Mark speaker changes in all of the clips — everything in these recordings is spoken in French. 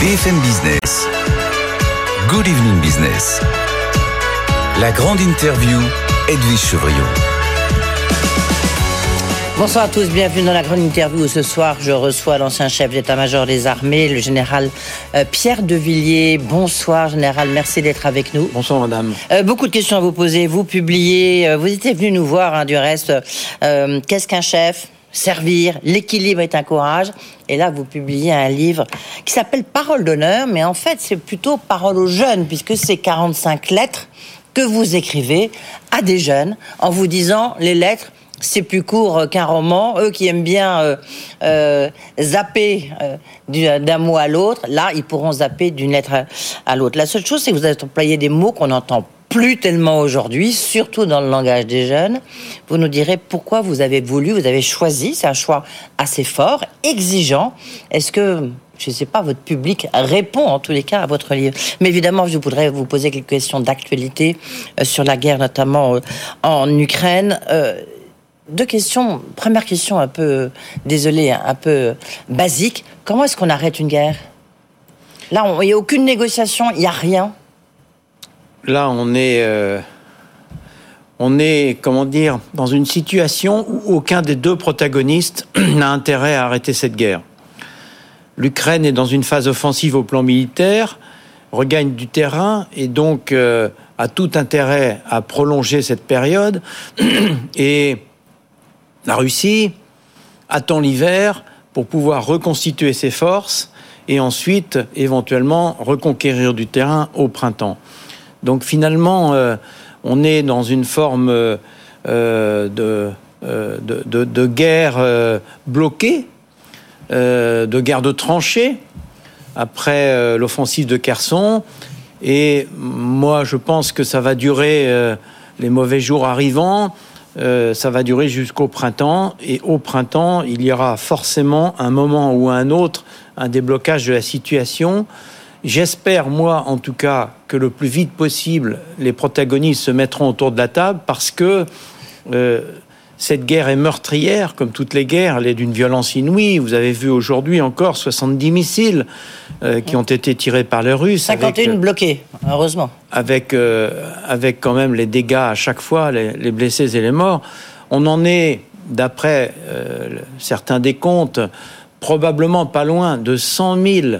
Speaker 1: BFM Business. Good Evening Business. La grande interview, Edwige Chevriot.
Speaker 2: Bonsoir à tous, bienvenue dans la grande interview où ce soir je reçois l'ancien chef d'état-major des armées, le général euh, Pierre de Villiers. Bonsoir général, merci d'être avec nous.
Speaker 3: Bonsoir madame.
Speaker 2: Euh, beaucoup de questions à vous poser, vous publiez, euh, vous étiez venu nous voir hein, du reste. Euh, Qu'est-ce qu'un chef? Servir, l'équilibre est un courage. Et là, vous publiez un livre qui s'appelle Parole d'honneur, mais en fait, c'est plutôt Parole aux jeunes, puisque c'est 45 lettres que vous écrivez à des jeunes en vous disant les lettres c'est plus court euh, qu'un roman. Eux qui aiment bien euh, euh, zapper du- d'un mot à l'autre, là, ils pourront zapper d'une lettre à, à l'autre. La seule chose, c'est que vous avez employé des mots qu'on n'entend plus tellement aujourd'hui, surtout dans le langage des jeunes. Vous nous direz pourquoi vous avez voulu, vous avez choisi, c'est un choix assez fort, exigeant. Est-ce que je ne sais pas, votre public répond en tous les cas à votre livre. Mais évidemment, je voudrais vous poser quelques questions d'actualité euh, sur la guerre, notamment euh, en Ukraine. Euh, deux questions. Première question un peu, désolé, un peu basique. Comment est-ce qu'on arrête une guerre? Là, il n'y a aucune négociation, il n'y a rien.
Speaker 3: Là, on est, euh, on est, comment dire, dans une situation où aucun des deux protagonistes n'a intérêt à arrêter cette guerre. L'Ukraine est dans une phase offensive au plan militaire, regagne du terrain et donc euh, a tout intérêt à prolonger cette période. Et la Russie attend l'hiver pour pouvoir reconstituer ses forces et ensuite éventuellement reconquérir du terrain au printemps. Donc finalement, euh, on est dans une forme euh, euh, de, guerre bloquée, de guerre de tranchées, après l'offensive de Kherson. Et moi, je pense que ça va durer, les mauvais jours arrivant, ça va durer jusqu'au printemps. Et au printemps, il y aura forcément un moment ou un autre un déblocage de la situation. J'espère, moi, en tout cas, que le plus vite possible, les protagonistes se mettront autour de la table parce que euh, cette guerre est meurtrière, comme toutes les guerres, elle est d'une violence inouïe. Vous avez vu aujourd'hui encore 70 missiles euh, qui ont été tirés par les Russes. avec,
Speaker 2: 51
Speaker 3: euh,
Speaker 2: bloqués, heureusement.
Speaker 3: avec, avec quand même les dégâts à chaque fois, les, les blessés et les morts. On en est, d'après certains décomptes, probablement pas loin de 100 000 euh,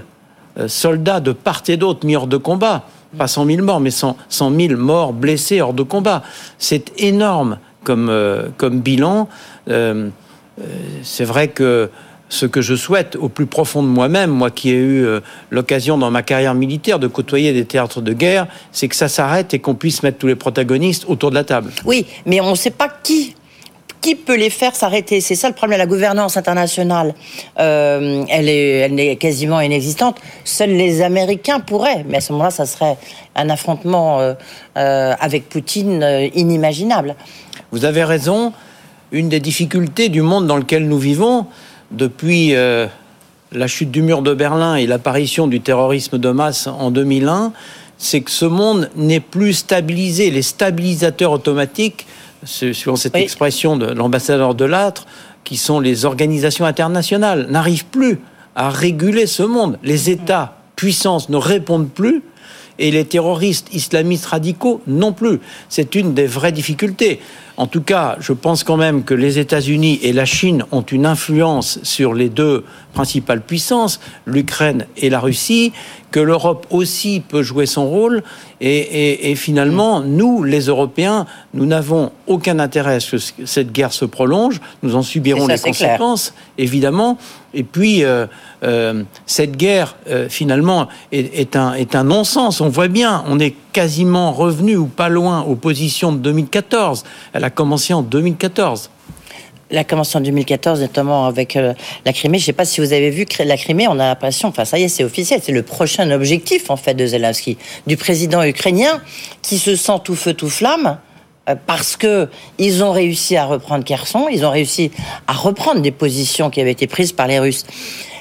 Speaker 3: soldats de part et d'autre mis hors de combat. Pas 100 000 morts, mais 100, 100 000 morts blessés hors de combat. C'est énorme comme, euh, comme bilan. Euh, euh, c'est vrai que ce que je souhaite au plus profond de moi-même, moi qui ai eu euh, l'occasion dans ma carrière militaire de côtoyer des théâtres de guerre, c'est que ça s'arrête et qu'on puisse mettre tous les protagonistes autour de la table.
Speaker 2: Oui, mais on ne sait pas qui. Qui peut les faire s'arrêter? C'est ça le problème. La gouvernance internationale, euh, elle est, elle est quasiment inexistante. Seuls les Américains pourraient, mais à ce moment-là, ça serait un affrontement euh, euh, avec Poutine inimaginable.
Speaker 3: Vous avez raison. Une des difficultés du monde dans lequel nous vivons, depuis la chute du mur de Berlin et l'apparition du terrorisme de masse en 2001, c'est que ce monde n'est plus stabilisé. Les stabilisateurs automatiques, suivant cette
Speaker 2: Oui.
Speaker 3: expression de l'ambassadeur de l'âtre, qui sont les organisations internationales, n'arrivent plus à réguler ce monde. Les États, puissances, ne répondent plus et les terroristes islamistes radicaux non plus. C'est une des vraies difficultés. En tout cas, je pense quand même que les États-Unis et la Chine ont une influence sur les deux principales puissances, l'Ukraine et la Russie, que l'Europe aussi peut jouer son rôle. Et, et- et finalement, nous, les Européens, nous n'avons aucun intérêt à ce que cette guerre se prolonge. Nous en subirons
Speaker 2: ça,
Speaker 3: les
Speaker 2: clair.
Speaker 3: conséquences, évidemment. Et puis, euh, euh, cette guerre, euh, finalement, est, un, est un non-sens. On voit bien, on est quasiment revenu ou pas loin aux positions de 2014. Elle a commencé en 2014.
Speaker 2: La commencé en 2014, notamment avec la Crimée. Je ne sais pas si vous avez vu la Crimée. On a l'impression, enfin ça y est, c'est officiel, c'est le prochain objectif en fait de Zelensky, du président ukrainien, qui se sent tout feu tout flamme parce que ils ont réussi à reprendre Kherson, ils ont réussi à reprendre des positions qui avaient été prises par les Russes.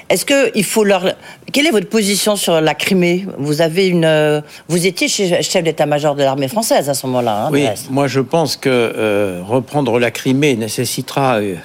Speaker 2: Est-ce que il faut leur quelle est votre position sur la Crimée? Vous avez une euh, vous étiez chef d'état-major de l'armée française à ce moment-là. hein,
Speaker 3: Oui, moi je pense que euh, reprendre la Crimée nécessitera euh,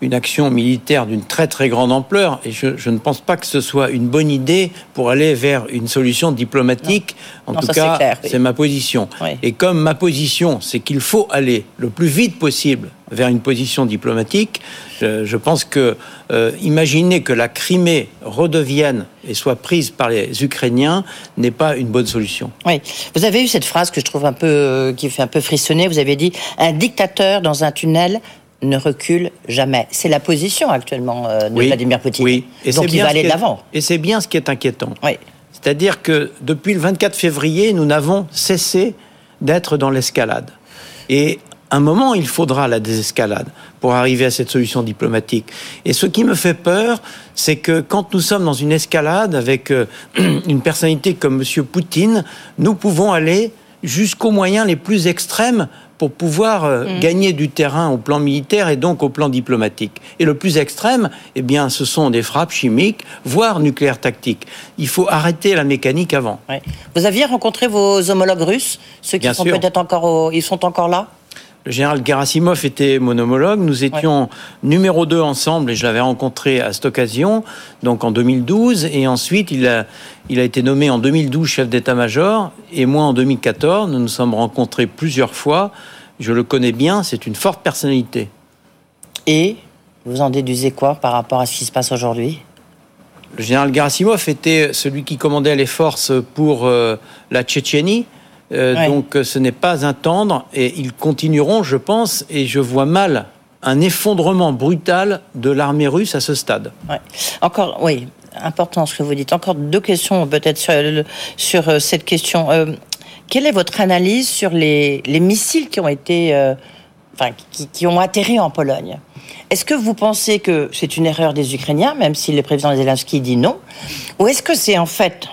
Speaker 3: une action militaire d'une très très grande ampleur et je, je, ne pense pas que ce soit une bonne idée pour aller vers une solution diplomatique. En tout cas, c'est ma position. Et comme ma position, c'est qu'il faut aller le plus vite possible vers une position diplomatique, je, je pense que euh, imaginer que la Crimée redevienne et soit prise par les Ukrainiens n'est pas une bonne solution.
Speaker 2: Oui, vous avez eu cette phrase que je trouve un peu euh, qui fait un peu frissonner. Vous avez dit un dictateur dans un tunnel ne recule jamais. C'est la position actuellement euh, de Vladimir Poutine.
Speaker 3: Oui,
Speaker 2: et donc il va aller de l'avant.
Speaker 3: Et c'est bien ce qui est inquiétant. Oui. C'est-à-dire que depuis le 24 février, nous n'avons cessé d'être dans l'escalade. Et un moment, il faudra la désescalade pour arriver à cette solution diplomatique. Et ce qui me fait peur, c'est que quand nous sommes dans une escalade avec euh, une personnalité comme M. Poutine, nous pouvons aller jusqu'aux moyens les plus extrêmes pour pouvoir euh, mm. gagner du terrain au plan militaire et donc au plan diplomatique. Et le plus extrême, eh bien, ce sont des frappes chimiques, voire nucléaires tactiques. Il faut arrêter la mécanique avant.
Speaker 2: Vous aviez rencontré vos homologues russes, ceux qui sont peut-être encore, ils sont encore là?
Speaker 3: Le général Gerasimov était mon homologue. Nous étions numéro 2 ensemble et je l'avais rencontré à cette occasion, donc en 2012. Et ensuite, il a, il a été nommé en 2012 chef d'état-major et moi en 2014. Nous nous sommes rencontrés plusieurs fois. Je le connais bien, c'est une forte personnalité.
Speaker 2: Et vous en déduisez quoi par rapport à ce qui se passe aujourd'hui?
Speaker 3: Le général Gerasimov était celui qui commandait les forces pour euh, la Tchétchénie. Euh, donc ce n'est pas un tendre et ils continueront, je pense, et je vois mal un effondrement brutal de l'armée russe à ce stade.
Speaker 2: Encore, oui, important ce que vous dites. Encore deux questions peut-être sur, sur, euh, cette question. Euh, quelle est votre analyse sur les, les missiles qui ont été, enfin, qui, qui, ont atterri en Pologne? Est-ce que vous pensez que c'est une erreur des Ukrainiens, même si le président Zelensky dit non, ou est-ce que c'est en fait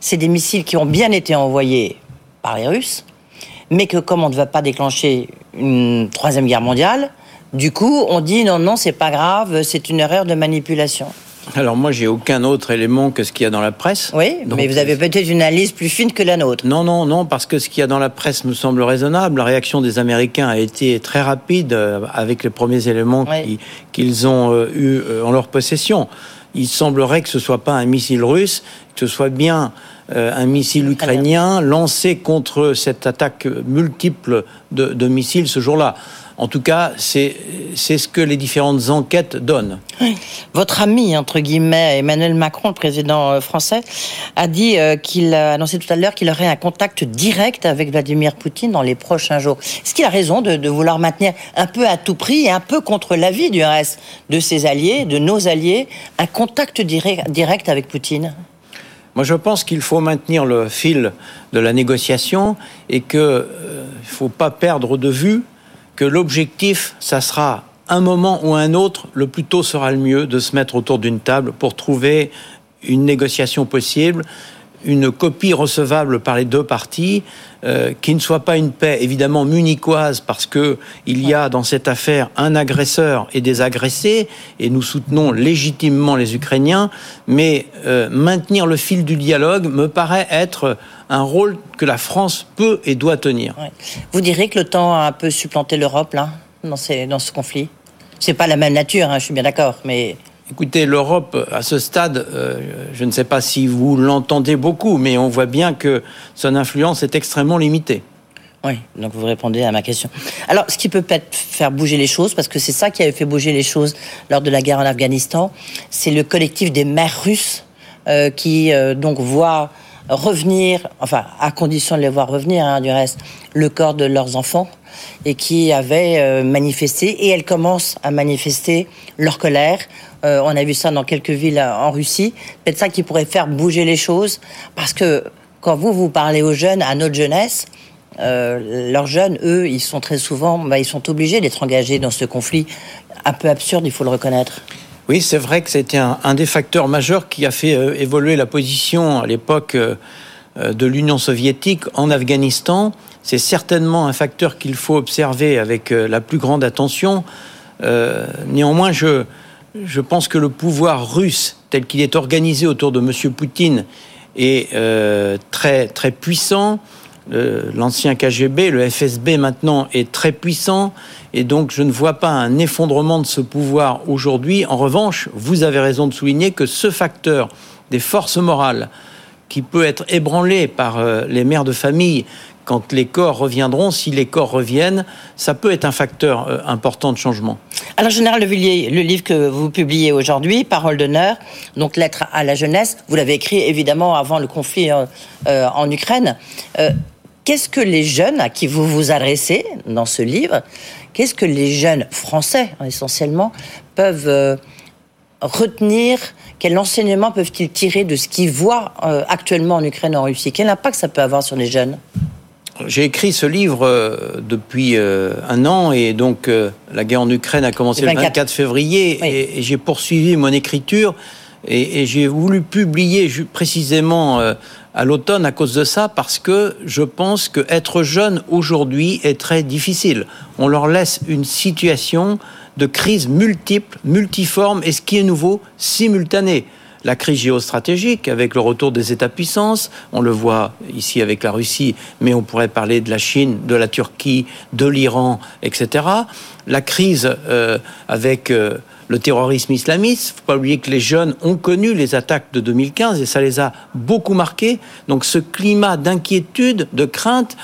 Speaker 2: c'est des missiles qui ont bien été envoyés par les Russes, mais que comme on ne veut pas déclencher une troisième guerre mondiale, du coup, on dit non, non, c'est pas grave, c'est une erreur de manipulation.
Speaker 3: Alors moi, j'ai aucun autre élément que ce qu'il y a dans la presse.
Speaker 2: Oui, mais vous avez peut-être une analyse plus fine que la nôtre.
Speaker 3: Non, non, non, parce que ce qu'il y a dans la presse me semble raisonnable. La réaction des Américains a été très rapide euh, avec les premiers éléments qu'ils ont euh, eu euh, en leur possession. Il semblerait que ce soit pas un missile russe, que ce soit bien un missile ukrainien lancé contre cette attaque multiple de, missiles ce jour-là. En tout cas, c'est ce que les différentes enquêtes donnent.
Speaker 2: Votre ami, entre guillemets, Emmanuel Macron, le président euh, français, a dit euh, qu'il a annoncé tout à l'heure qu'il aurait un contact direct avec Vladimir Poutine dans les prochains jours. Est-ce qu'il a raison de, de, vouloir maintenir un peu à tout prix et un peu contre l'avis du reste de ses alliés, de nos alliés, un contact direct, direct avec Poutine?
Speaker 3: Moi, je pense qu'il faut maintenir le fil de la négociation et qu'il euh, ne faut pas perdre de vue que l'objectif, ça sera un moment ou un autre, le plus tôt sera le mieux de se mettre autour d'une table pour trouver une négociation possible une copie recevable par les deux parties, euh, qui ne soit pas une paix évidemment munichoise parce que il y a dans cette affaire un agresseur et des agressés et nous soutenons légitimement les Ukrainiens, mais euh, maintenir le fil du dialogue me paraît être un rôle que la France peut et doit tenir.
Speaker 2: Vous direz que l'OTAN a un peu supplanté l'Europe là dans, ces, dans ce conflit? C'est pas la même nature, hein, je suis bien d'accord, mais
Speaker 3: Écoutez, l'Europe, à ce stade, euh, je ne sais pas si vous l'entendez beaucoup, mais on voit bien que son influence est extrêmement limitée.
Speaker 2: Oui, donc vous répondez à ma question. Alors, ce qui peut peut-être faire bouger les choses, parce que c'est ça qui avait fait bouger les choses lors de la guerre en Afghanistan, c'est le collectif des mères russes euh, qui euh, donc voit revenir, enfin à condition de les voir revenir, hein, du reste, le corps de leurs enfants et qui avaient manifesté et elles commencent à manifester leur colère euh, on a vu ça dans quelques villes en Russie. Peut-être ça qui pourrait faire bouger les choses. Parce que quand vous, vous parlez aux jeunes, à notre jeunesse, euh, leurs jeunes, eux, ils sont très souvent, bah, ils sont obligés d'être engagés dans ce conflit un peu absurde, il faut le reconnaître.
Speaker 3: Oui, c'est vrai que c'était un, des facteurs majeurs qui a fait euh, évoluer la position à l'époque de l'Union soviétique en Afghanistan. C'est certainement un facteur qu'il faut observer avec la plus grande attention. néanmoins, je, je pense que le pouvoir russe, tel qu'il est organisé autour de M. Poutine, est euh, très, puissant. l'ancien KGB, le FSB maintenant est très puissant et donc je ne vois pas un effondrement de ce pouvoir aujourd'hui. En revanche, vous avez raison de souligner que ce facteur des forces morales qui peut être ébranlé par euh, les mères de famille quand les corps reviendront, si les corps reviennent, ça peut être un facteur euh, important de changement.
Speaker 2: Alors, Général Le Villiers, le livre que vous publiez aujourd'hui, Parole d'honneur, donc Lettre à la jeunesse, vous l'avez écrit évidemment avant le conflit euh, euh, en Ukraine. qu'est-ce que les jeunes à qui vous vous adressez dans ce livre, qu'est-ce que les jeunes français essentiellement peuvent retenir? Quel enseignement peuvent-ils tirer de ce qu'ils voient actuellement en Ukraine et en Russie? Quel impact ça peut avoir sur les jeunes?
Speaker 3: J'ai écrit ce livre euh, depuis euh, un an et donc euh, la guerre en Ukraine a commencé le 24, février et, j'ai poursuivi mon écriture et, j'ai voulu publier précisément à l'automne à cause de ça parce que je pense que être jeune aujourd'hui est très difficile. On leur laisse une situation de crise multiple, multiforme et ce qui est nouveau, simultanée la crise géostratégique avec le retour des États-puissances. On le voit ici avec la Russie, mais on pourrait parler de la Chine, de la Turquie, de l'Iran, etc. La crise euh, avec euh, le terrorisme islamiste. Il ne faut pas oublier que les jeunes ont connu les attaques de 2015 et ça les a beaucoup marqués. Donc ce climat d'inquiétude, de crainte,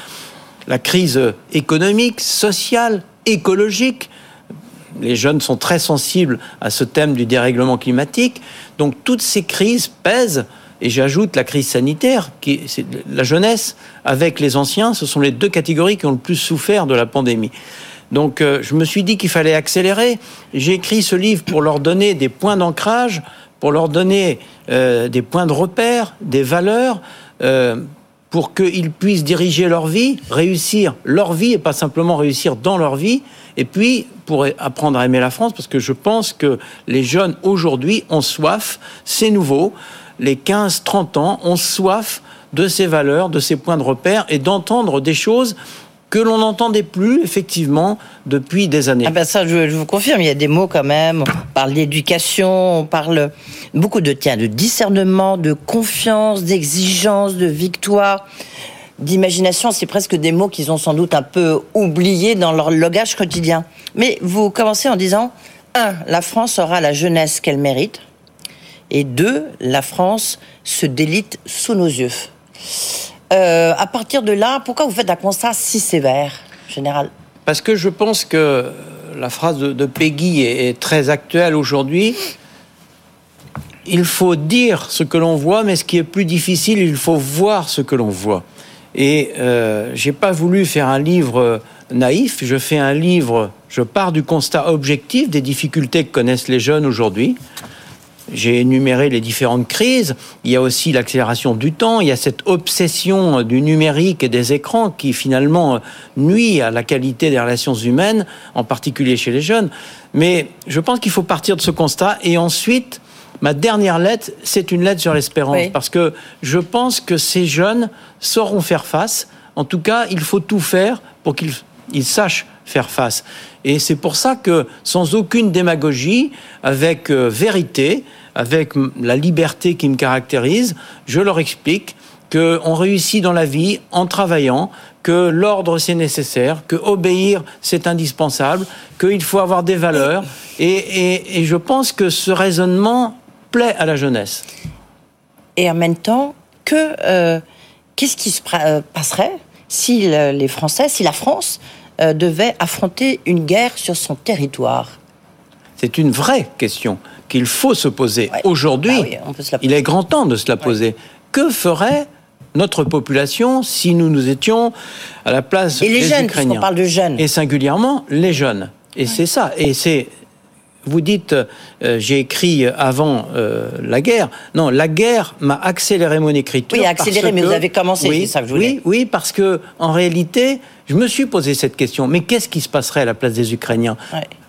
Speaker 3: la crise économique, sociale, écologique, les jeunes sont très sensibles à ce thème du dérèglement climatique. Donc toutes ces crises pèsent, et j'ajoute la crise sanitaire, la jeunesse avec les anciens, ce sont les deux catégories qui ont le plus souffert de la pandémie. Donc euh, je me suis dit qu'il fallait accélérer. J'ai écrit ce livre pour leur donner des points d'ancrage, pour leur donner euh, des points de repère, des valeurs. Euh, pour qu'ils puissent diriger leur vie, réussir leur vie et pas simplement réussir dans leur vie, et puis pour apprendre à aimer la France, parce que je pense que les jeunes aujourd'hui ont soif, c'est nouveau, les 15-30 ans ont soif de ces valeurs, de ces points de repère, et d'entendre des choses que l'on n'entendait plus, effectivement, depuis des années.
Speaker 2: Ah ben ça, je, vous confirme, il y a des mots quand même. On parle d'éducation, on parle beaucoup de, tiens, de discernement, de confiance, d'exigence, de victoire, d'imagination. C'est presque des mots qu'ils ont sans doute un peu oubliés dans leur logage quotidien. Mais vous commencez en disant, un, la France aura la jeunesse qu'elle mérite. Et deux, la France se délite sous nos yeux. Euh, à partir de là, pourquoi vous faites un constat si sévère, général?
Speaker 3: Parce que je pense que la phrase de, Peggy est, très actuelle aujourd'hui. Il faut dire ce que l'on voit, mais ce qui est plus difficile, il faut voir ce que l'on voit. Et euh, j'ai pas voulu faire un livre naïf. Je fais un livre. Je pars du constat objectif des difficultés que connaissent les jeunes aujourd'hui. J'ai énuméré les différentes crises. Il y a aussi l'accélération du temps. Il y a cette obsession du numérique et des écrans qui finalement nuit à la qualité des relations humaines, en particulier chez les jeunes. Mais je pense qu'il faut partir de ce constat et ensuite, ma dernière lettre, c'est une lettre sur l'espérance parce que je pense que ces jeunes sauront faire face. En tout cas, il faut tout faire pour qu'ils sachent faire face. Et c'est pour ça que, sans aucune démagogie, avec euh, vérité, avec la liberté qui me caractérise, je leur explique qu'on réussit dans la vie en travaillant, que l'ordre c'est nécessaire, que obéir c'est indispensable, qu'il faut avoir des valeurs. Et, je pense que ce raisonnement plaît à la jeunesse.
Speaker 2: Et en même temps, que euh, qu'est-ce qui se euh, passerait si les Français, si la France euh, devait affronter une guerre sur son territoire?
Speaker 3: C'est une vraie question qu'il faut se poser. Aujourd'hui, bah il est grand temps de se la poser. Que ferait notre population si nous nous étions à la place
Speaker 2: Et les
Speaker 3: des
Speaker 2: jeunes,
Speaker 3: Ukrainiens?
Speaker 2: on parle de jeunes.
Speaker 3: Et singulièrement les jeunes. Et c'est ça. Et c'est vous dites, euh, j'ai écrit avant euh, la guerre. Non, la guerre m'a accéléré mon écriture.
Speaker 2: Oui, accéléré, mais vous avez commencé,
Speaker 3: oui,
Speaker 2: ça que je
Speaker 3: Oui, oui, parce que en réalité, je me suis posé cette question. Mais qu'est-ce qui se passerait à la place des Ukrainiens?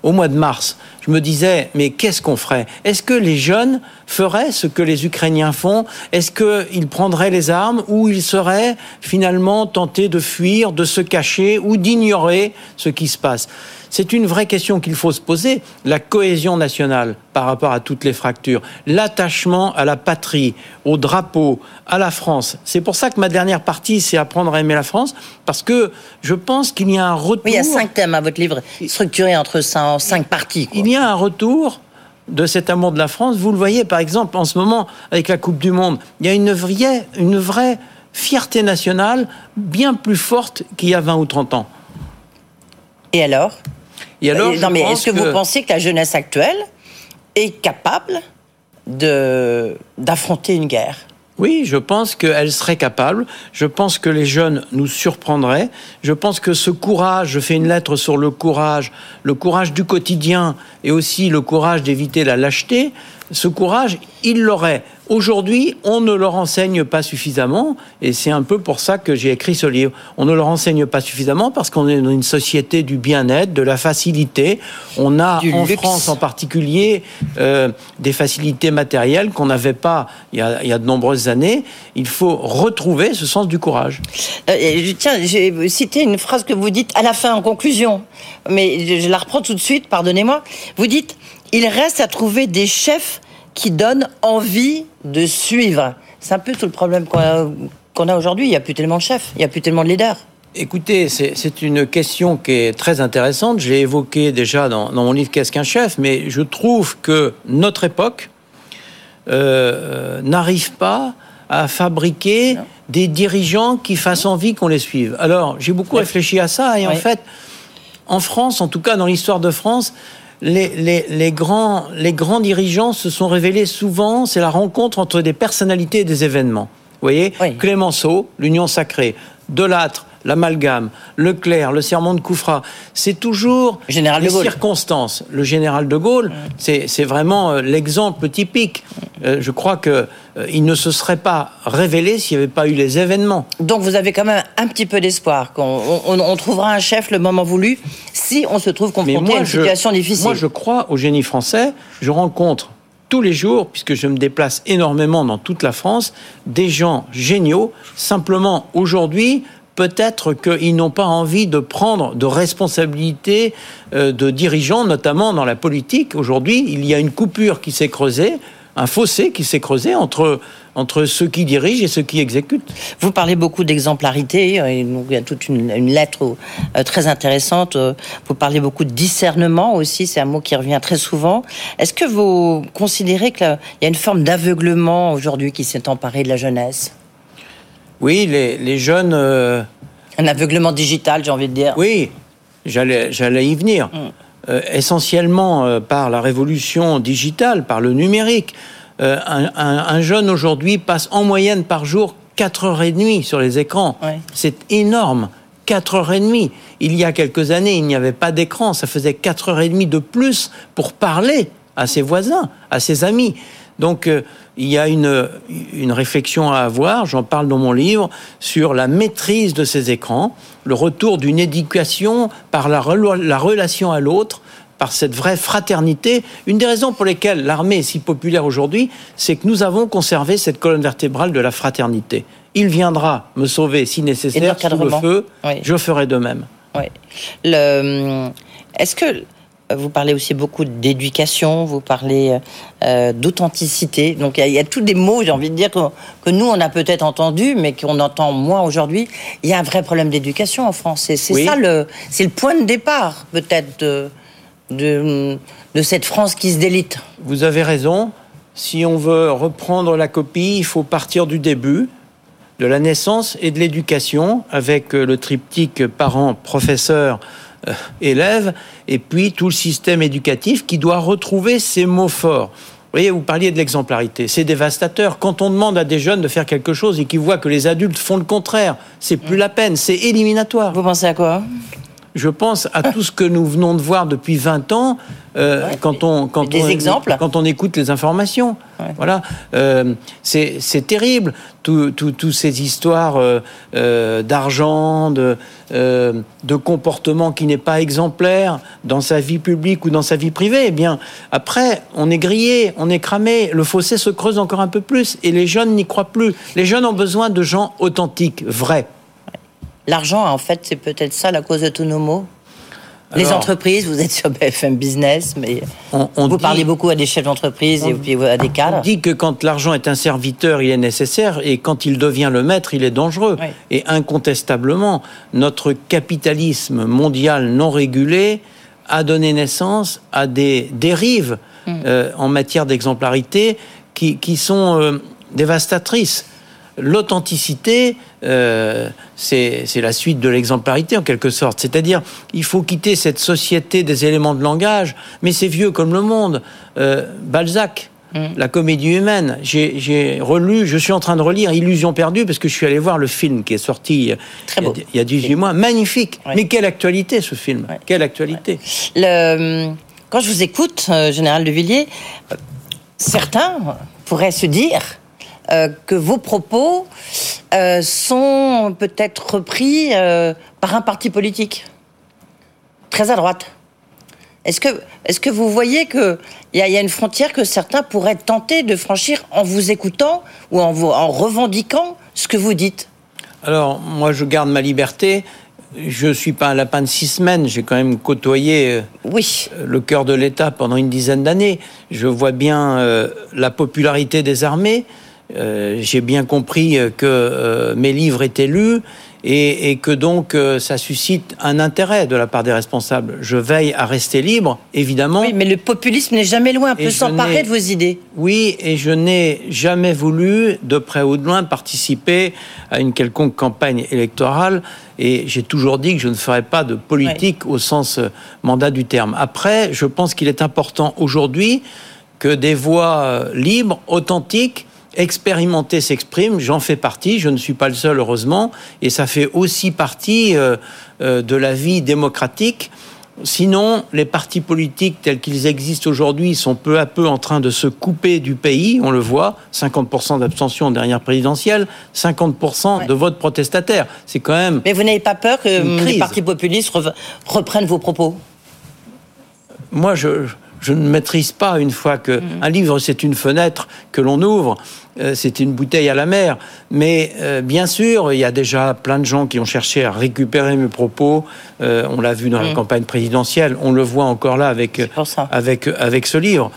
Speaker 3: Au mois de mars, je me disais, mais qu'est-ce qu'on ferait? Est-ce que les jeunes feraient ce que les Ukrainiens font? Est-ce qu'ils prendraient les armes ou ils seraient finalement tentés de fuir, de se cacher ou d'ignorer ce qui se passe? C'est une vraie question qu'il faut se poser. La cohésion nationale par rapport à toutes les fractures, l'attachement à la patrie, au drapeau, à la France. C'est pour ça que ma dernière partie, c'est apprendre à aimer la France, parce que je pense qu'il y a un retour.
Speaker 2: Oui, il y a cinq thèmes à votre livre, structuré entre cinq parties.
Speaker 3: Il y a un retour de cet amour de la France. Vous le voyez, par exemple, en ce moment, avec la Coupe du Monde, il y a une vraie, une vraie fierté nationale bien plus forte qu'il y a 20 ou 30 ans.
Speaker 2: Et alors? Non, mais est-ce que, vous pensez que la jeunesse actuelle est capable de d'affronter une guerre?
Speaker 3: Oui, je pense qu'elle serait capable. Je pense que les jeunes nous surprendraient. Je pense que ce courage, je fais une lettre sur le courage, le courage du quotidien et aussi le courage d'éviter la lâcheté. Ce courage, ils l'auraient. Aujourd'hui, on ne leur enseigne pas suffisamment, et c'est un peu pour ça que j'ai écrit ce livre. On ne leur enseigne pas suffisamment parce qu'on est dans une société du bien-être, de la facilité. On a en France en particulier euh, des facilités matérielles qu'on n'avait pas il y, a, de nombreuses années. Il faut retrouver ce sens du courage.
Speaker 2: Euh, tiens, j'ai cité une phrase que vous dites à la fin en conclusion, mais je la reprends tout de suite. Pardonnez-moi. Vous dites il reste à trouver des chefs qui donnent envie de suivre. C'est un peu tout le problème qu'on a, aujourd'hui. Il n'y a plus tellement de chefs, il n'y a plus tellement de leaders.
Speaker 3: Écoutez, c'est une question qui est très intéressante. Je l'ai évoqué déjà dans, mon livre Qu'est-ce qu'un chef? Mais je trouve que notre époque euh, n'arrive pas à fabriquer des dirigeants qui fassent envie qu'on les suive. Alors, j'ai beaucoup réfléchi à ça et en fait, en France, en tout cas dans l'histoire de France, les, grands, les grands dirigeants se sont révélés souvent, c'est la rencontre entre des personnalités et des événements. Vous voyez Clémenceau, l'union sacrée. Delattre, l'amalgame, Leclerc, le serment de Koufra, c'est toujours
Speaker 2: général
Speaker 3: les circonstances. Le général de Gaulle, c'est vraiment euh, l'exemple typique. Euh, je crois qu'il euh, il ne se serait pas révélé s'il n'y avait pas eu les événements.
Speaker 2: Donc vous avez quand même un petit peu d'espoir qu'on on, trouvera un chef le moment voulu si on se trouve confronté à une situation difficile.
Speaker 3: Moi, je crois au génie français. Je rencontre tous les jours, puisque je me déplace énormément dans toute la France, des gens géniaux. Simplement, aujourd'hui, peut-être qu'ils n'ont pas envie de prendre de responsabilités euh, de dirigeants, notamment dans la politique. Aujourd'hui, il y a une coupure qui s'est creusée, un fossé qui s'est creusé entre entre ceux qui dirigent et ceux qui exécutent.
Speaker 2: Vous parlez beaucoup d'exemplarité, et il y a toute une, lettre euh, très intéressante. Vous parlez beaucoup de discernement aussi, c'est un mot qui revient très souvent. Est-ce que vous considérez qu'il y a une forme d'aveuglement aujourd'hui qui s'est emparée de la jeunesse?
Speaker 3: Oui, les, jeunes. Euh,
Speaker 2: Un aveuglement digital, j'ai envie de dire.
Speaker 3: Oui, j'allais, y venir. Mm. Euh, essentiellement euh, par la révolution digitale, par le numérique. Un, jeune aujourd'hui passe en moyenne par jour 4 heures et demie sur les écrans. C'est énorme. 4 heures et demie. Il y a quelques années, il n'y avait pas d'écran. Ça faisait 4 heures et demie de plus pour parler à ses voisins, à ses amis. Donc il y a une, une réflexion à avoir, j'en parle dans mon livre, sur la maîtrise de ces écrans, le retour d'une éducation par la, la relation à l'autre, par cette vraie fraternité. Une des raisons pour lesquelles l'armée est si populaire aujourd'hui, c'est que nous avons conservé cette colonne vertébrale de la fraternité. Il viendra me sauver si nécessaire sous le feu, je ferai de même.
Speaker 2: Oui. Le... Est-ce que vous parlez aussi beaucoup d'éducation, vous parlez euh, d'authenticité. Donc il y, a tous des mots, j'ai envie de dire, que, nous, on a peut-être entendu, mais qu'on entend moins aujourd'hui. Il y a un vrai problème d'éducation en France. C'est ça le, c'est le point de départ, peut-être, de, de, de cette France qui se délite.
Speaker 3: Vous avez raison. Si on veut reprendre la copie, il faut partir du début, de la naissance et de l'éducation, avec le triptyque parents-professeurs euh, élèves, et puis tout le système éducatif qui doit retrouver ces mots forts. Vous voyez, vous parliez de l'exemplarité. C'est dévastateur. Quand on demande à des jeunes de faire quelque chose et qu'ils voient que les adultes font le contraire, c'est plus la peine, c'est éliminatoire.
Speaker 2: Vous pensez à quoi?
Speaker 3: Je pense à tout ce que nous venons de voir depuis 20 ans euh, quand, on, quand,
Speaker 2: des
Speaker 3: on,
Speaker 2: exemples
Speaker 3: quand on écoute les informations. Voilà, euh, c'est terrible, toutes ces histoires euh, d'argent, de, de comportement qui n'est pas exemplaire dans sa vie publique ou dans sa vie privée. Eh bien, après, on est grillé, on est cramé, le fossé se creuse encore un peu plus et les jeunes n'y croient plus. Les jeunes ont besoin de gens authentiques, vrais.
Speaker 2: L'argent, en fait, c'est peut-être ça la cause de tous nos maux les entreprises, vous êtes sur BFM Business, mais vous parlez beaucoup à des chefs d'entreprise et puis à des cadres.
Speaker 3: On dit que quand l'argent est un serviteur, il est nécessaire, et quand il devient le maître, il est dangereux. Et incontestablement, notre capitalisme mondial non régulé a donné naissance à des dérives mm. euh, en matière d'exemplarité qui, qui, sont euh, dévastatrices l'authenticité, euh, c'est la suite de l'exemplarité en quelque sorte. C'est-à-dire, il faut quitter cette société des éléments de langage, mais c'est vieux comme le monde. Euh, Balzac, mm. La comédie humaine. J'ai relu, je suis en train de relire Illusion perdue parce que je suis allé voir le film qui est sorti il, y a, 18 mois. Magnifique. Mais quelle actualité ce film Quelle actualité.
Speaker 2: Le, quand je vous écoute, euh, Général de Villiers, certains pourraient se dire euh, que vos propos euh, sont peut-être repris euh, par un parti politique très à droite. Est-ce que, est que vous voyez qu'il y, y, a une frontière que certains pourraient tenter de franchir en vous écoutant ou en, vous, en revendiquant ce que vous dites?
Speaker 3: Alors, moi, je garde ma liberté. Je ne suis pas un lapin de six semaines. J'ai quand même côtoyé oui. le cœur de l'État pendant une dizaine d'années. Je vois bien la popularité des armées. Euh, j'ai bien compris que euh, mes livres étaient lus et, que donc euh, ça suscite un intérêt de la part des responsables. Je veille à rester libre, évidemment.
Speaker 2: Oui, mais le populisme n'est jamais loin, peut s'emparer de vos idées.
Speaker 3: Oui, et je n'ai jamais voulu, de près ou de loin, participer à une quelconque campagne électorale. Et j'ai toujours dit que je ne ferais pas de politique au sens mandat du terme. Après, je pense qu'il est important aujourd'hui que des voix libres, authentiques, expérimenté s'exprime, j'en fais partie, je ne suis pas le seul heureusement, et ça fait aussi partie euh, euh, de la vie démocratique. Sinon, les partis politiques tels qu'ils existent aujourd'hui sont peu à peu en train de se couper du pays, on le voit, 50% d'abstention en dernière présidentielle, 50% de vote protestataire. C'est quand même.
Speaker 2: Mais vous n'avez pas peur que les partis populistes reprennent vos propos?
Speaker 3: Moi, je, je ne maîtrise pas une fois que mm. un livre c'est une fenêtre que l'on ouvre, euh, c'est une bouteille à la mer. Mais euh, bien sûr, il y a déjà plein de gens qui ont cherché à récupérer mes propos. Euh, on l'a vu dans la mm. campagne présidentielle, on le voit encore là avec avec avec ce livre.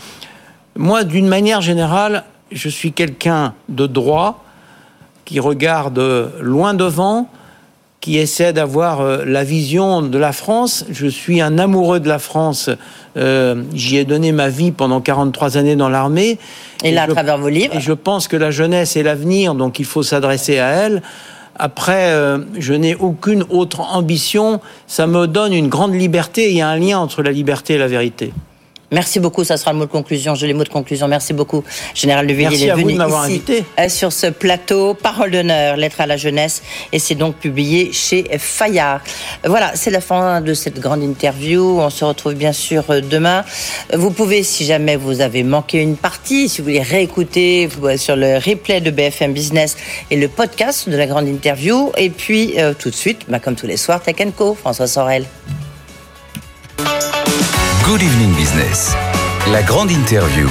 Speaker 3: Moi, d'une manière générale, je suis quelqu'un de droit qui regarde loin devant qui essaie d'avoir euh, la vision de la France. Je suis un amoureux de la France. Euh, j'y ai donné ma vie pendant 43 années dans l'armée.
Speaker 2: Et, là, à travers vos livres.
Speaker 3: Et je pense que la jeunesse est l'avenir, donc il faut s'adresser à elle. Après, euh, je n'ai aucune autre ambition. Ça me donne une grande liberté. Il y a un lien entre la liberté et la vérité.
Speaker 2: Merci beaucoup, ça sera le mot de conclusion. Je les mots de conclusion. Merci beaucoup, Général de
Speaker 3: Villiers. Merci à vous de m'avoir invité.
Speaker 2: Euh, sur ce plateau. Parole d'honneur, lettre à la jeunesse. Et c'est donc publié chez Fayard. Voilà, c'est la fin de cette grande interview. On se retrouve bien sûr euh, demain. Vous pouvez, si jamais vous avez manqué une partie, si vous voulez réécouter sur le replay de BFM Business et le podcast de la grande interview. Et puis, euh, tout de suite, bah, comme tous les soirs, Tech Co, François Sorel.
Speaker 1: Good Evening Business, la grande interview.